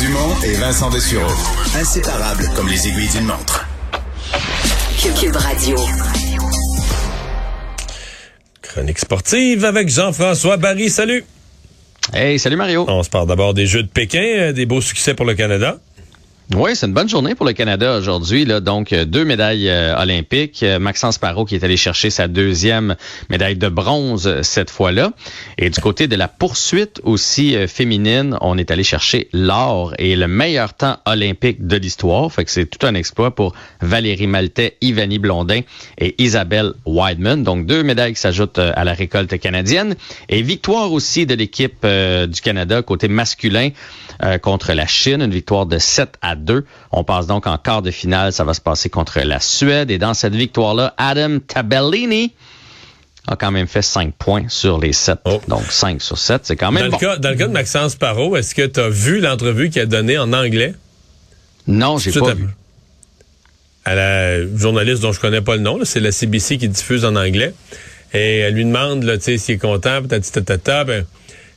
Dumont et Vincent Dessureau. Inséparables comme les aiguilles d'une montre. Cube Radio. Chronique sportive avec Jean-François Barry. Salut. Hey, salut Mario. On se parle d'abord des Jeux de Pékin, euh, des beaux succès pour le Canada. Oui, c'est une bonne journée pour le Canada aujourd'hui. Donc, euh, deux médailles euh, olympiques. Euh, Maxence Parot qui est allé chercher sa deuxième médaille de bronze cette fois-là. Et du côté de la poursuite aussi féminine, on est allé chercher l'or et le meilleur temps olympique de l'histoire. Fait que c'est tout un exploit pour Valérie Maltais, Ivani Blondin et Isabelle Wideman. Donc, deux médailles qui s'ajoutent à la récolte canadienne. Et victoire aussi de l'équipe du Canada côté masculin contre la Chine. Une victoire de 7 à 2. On passe donc en quart de finale. Ça va se passer contre la Suède. Et dans cette victoire-là, Adam Tabellini a quand même fait 5 points sur les 7. Oh. Donc 5 sur 7, c'est quand Dans même le, bon. cas, dans le cas de Maxence Parot, est-ce que tu as vu l'entrevue qu'il a donnée en anglais? Non, j'ai pas vu. à la journaliste dont je connais pas le nom, c'est la CBC qui diffuse en anglais. Et elle lui demande tu sais, s'il est content, peut-être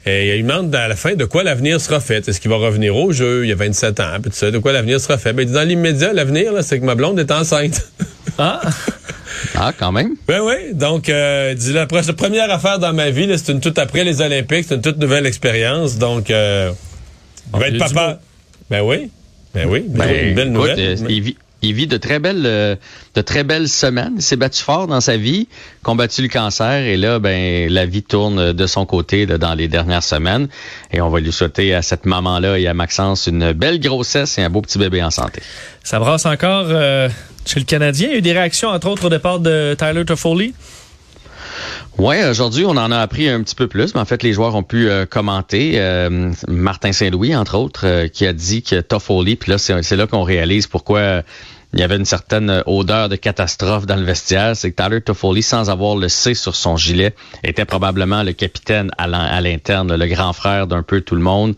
et elle lui demande à la fin de quoi l'avenir sera fait. Est-ce qu'il va revenir au jeu? Il y a 27 ans, puis tout ça, de quoi l'avenir sera fait? Ben, il dit, dans l'immédiat, l'avenir, là, c'est que ma blonde est enceinte. Ah! Ah, quand même. Ben oui, donc euh, dis la, pre- la première affaire dans ma vie, là, c'est une toute après les Olympiques, c'est une toute nouvelle expérience, donc euh, il va être il a du papa. Ben oui, ben oui, Ben, une belle écoute, nouvelle. euh, il, vit, de très belles euh, de très belles semaines. Il s'est battu fort dans sa vie, combattu le cancer et là, ben la vie tourne de son côté dans les dernières semaines. Et on va lui souhaiter à cette maman-là et à Maxence une belle grossesse et un beau petit bébé en santé. Ça brasse encore euh, chez le Canadien. Il y a eu des réactions, entre autres, au départ de Tyler Toffoli. Ouais, aujourd'hui, on en a appris un petit peu plus, mais en fait, les joueurs ont pu euh, commenter. Euh, Martin Saint-Louis, entre autres, euh, qui a dit que Toffoli, puis là, c'est là qu'on réalise pourquoi il y avait une certaine odeur de catastrophe dans le vestiaire. C'est que Tyler Toffoli, sans avoir le C sur son gilet, était probablement le capitaine à l'interne, le grand frère d'un peu tout le monde.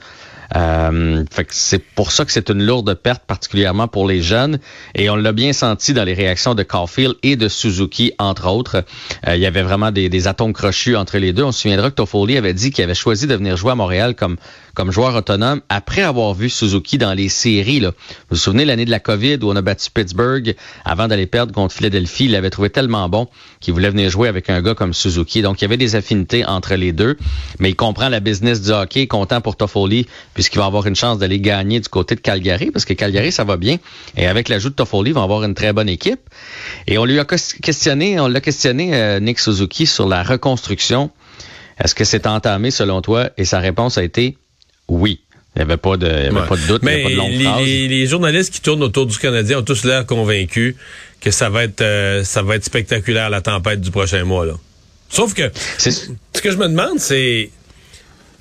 Euh, fait que c'est pour ça que c'est une lourde perte, particulièrement pour les jeunes. Et on l'a bien senti dans les réactions de Caulfield et de Suzuki, entre autres. Euh, il y avait vraiment des, des atomes crochus entre les deux. On se souviendra que Toffoli avait dit qu'il avait choisi de venir jouer à Montréal comme, comme joueur autonome après avoir vu Suzuki dans les séries. Là. Vous vous souvenez l'année de la COVID où on a battu Pittsburgh avant d'aller perdre contre Philadelphie. Il l'avait trouvé tellement bon qu'il voulait venir jouer avec un gars comme Suzuki. Donc, il y avait des affinités entre les deux. Mais il comprend la business du hockey, content pour Toffoli, puisqu'il va avoir une chance d'aller gagner du côté de Calgary, parce que Calgary, ça va bien. Et avec l'ajout de Toffoli, il va avoir une très bonne équipe. Et on lui a ques- questionné, on l'a questionné, euh, Nick Suzuki, sur la reconstruction. Est-ce que c'est entamé selon toi? Et sa réponse a été oui. Il n'y avait pas de, il y avait Ouais. pas de doute, il n'y Mais avait pas de longue les, phrase. les- les journalistes qui tournent autour du Canadien ont tous l'air convaincus que ça va être euh, ça va être spectaculaire la tempête du prochain mois là. Sauf que ce que je me demande c'est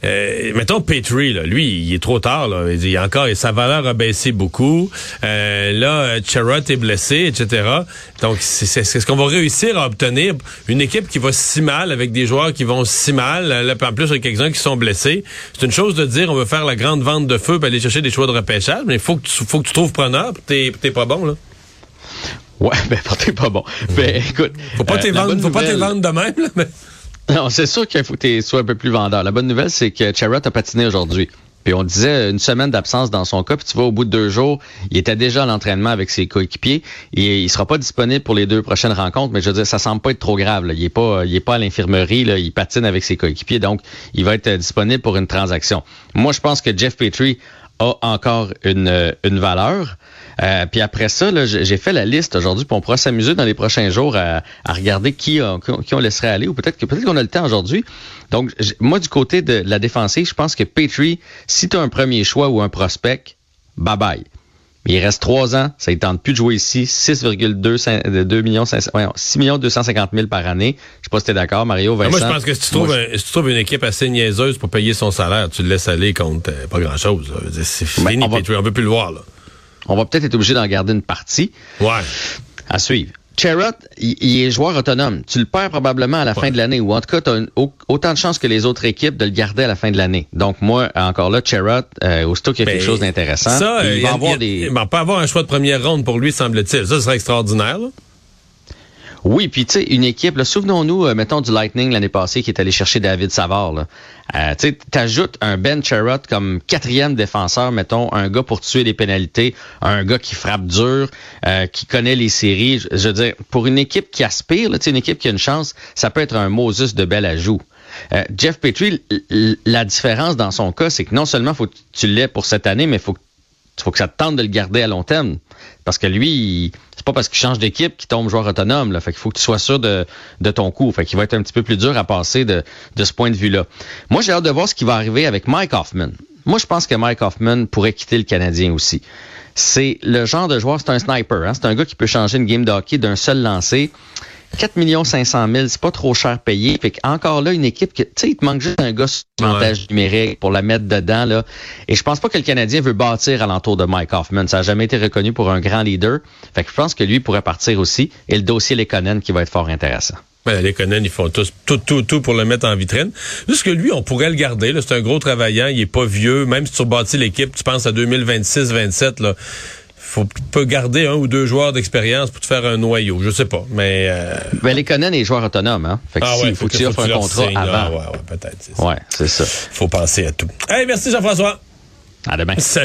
euh, mettons Petrie, là, lui, il est trop tard. Là. Il dit encore, sa valeur a baissé beaucoup. Euh, là, euh, Charrot est blessé, etc. Donc, c'est ce qu'on va réussir à obtenir une équipe qui va si mal avec des joueurs qui vont si mal. Là, en plus, avec quelques-uns qui sont blessés. C'est une chose de dire, on veut faire la grande vente de feu, puis aller chercher des choix de repêchage, mais il faut que tu faut que tu trouves preneur, t'es pas bon là. Ouais, ben, t'es pas bon. Ben, écoute. Faut pas euh, t'es vendre, faut pas vendre de même. Là, mais... Non, c'est sûr qu'il faut que tu sois un peu plus vendeur. La bonne nouvelle, c'est que Charrot a patiné aujourd'hui. Puis on disait une semaine d'absence dans son cas, puis tu vois, au bout de deux jours, il était déjà à l'entraînement avec ses coéquipiers. Et il sera pas disponible pour les deux prochaines rencontres, mais je veux dire, ça semble pas être trop grave. Il est pas, il est pas à l'infirmerie, il patine avec ses coéquipiers, donc il va être euh, disponible pour une transaction. Moi, je pense que Jeff Petrie a encore une, euh, une valeur. Euh, puis après ça, j'ai fait la liste aujourd'hui, puis on pourra s'amuser dans les prochains jours à, à regarder qui, on, qui on laisserait aller, ou peut-être peut-être qu'on a le temps aujourd'hui. Donc, moi, du côté de la défensive, je pense que Petrie, si tu as un premier choix ou un prospect, bye bye. Mais il reste trois ans, ça ne tente plus de jouer ici, 6,2 cin- de 2 millions 500 voyons, 6 millions 250 000 par année. Je sais pas si t'es d'accord, Mario, Ah. Moi, je pense que si tu, trouves Moi, un- si tu trouves une équipe assez niaiseuse pour payer son salaire, tu le laisses aller contre euh, pas grand-chose. C'est Ben, fini, on va-. On veut plus le voir. Là. On va peut-être être obligé d'en garder une partie. Ouais. À suivre. Cherrott, il, est joueur autonome. Tu le perds probablement à la fin de l'année, ou en tout cas, tu as autant de chances que les autres équipes de le garder à la fin de l'année. Donc moi, encore là, Cherrott, euh, aussitôt qu'il y a quelque Ben, chose d'intéressant, Ça, euh, il y va a- avoir des... ben, on peut avoir un choix de première ronde pour lui, semble-t-il. Ça, ce serait extraordinaire. là. Oui, puis tu sais, une équipe, souvenons-nous, euh, mettons, du Lightning l'année passée qui est allé chercher David Savard. Euh, tu sais, t'ajoutes un Ben Cherrott comme quatrième défenseur, mettons, un gars pour tuer les pénalités, un gars qui frappe dur, euh, qui connaît les séries. Je, veux dire, pour une équipe qui aspire, là, une équipe qui a une chance, ça peut être un Moses de bel ajout. Euh, Jeff Petrie, la différence dans son cas, c'est que non seulement faut que tu l'aies pour cette année, mais faut que faut que ça te tente de le garder à long terme. Parce que lui, il- c'est pas parce qu'il change d'équipe qu'il tombe joueur autonome. Là. Fait qu'il faut que tu sois sûr de, de ton coup. Fait qu'il va être un petit peu plus dur à passer de, de ce point de vue-là. Moi, j'ai hâte de voir ce qui va arriver avec Mike Hoffman. Moi, je pense que Mike Hoffman pourrait quitter le Canadien aussi. C'est le genre de joueur, c'est un sniper. Hein? C'est un gars qui peut changer une game de hockey d'un seul lancer. 4 500 000, c'est pas trop cher payé. Fait encore là, une équipe que, tu sais, il te manque juste un gars sur l'avantage numérique pour la mettre dedans, là. Et je pense pas que le Canadien veut bâtir alentour de Mike Hoffman. Ça a jamais été reconnu pour un grand leader. Fait que je pense que lui pourrait partir aussi. Et le dossier Lekonen qui va être fort intéressant. Ben, les Conan, ils font tous tout, tout, tout pour le mettre en vitrine. Juste que lui, on pourrait le garder. C'est un gros travaillant. Il est pas vieux. Même si tu rebâtis l'équipe, tu penses à 2026-27, là. Faut tu peux garder un ou deux joueurs d'expérience pour te faire un noyau. Je sais pas. Mais, euh, Ben, Lekonen est joueur autonome, hein. Fait que ah s'il ouais, faut que que tu offres un contrat signes, là. avant. Ouais, ouais, peut-être. c'est ça. Ouais, c'est ça. Faut penser à tout. Hey, merci Jean-François. À demain. Salut.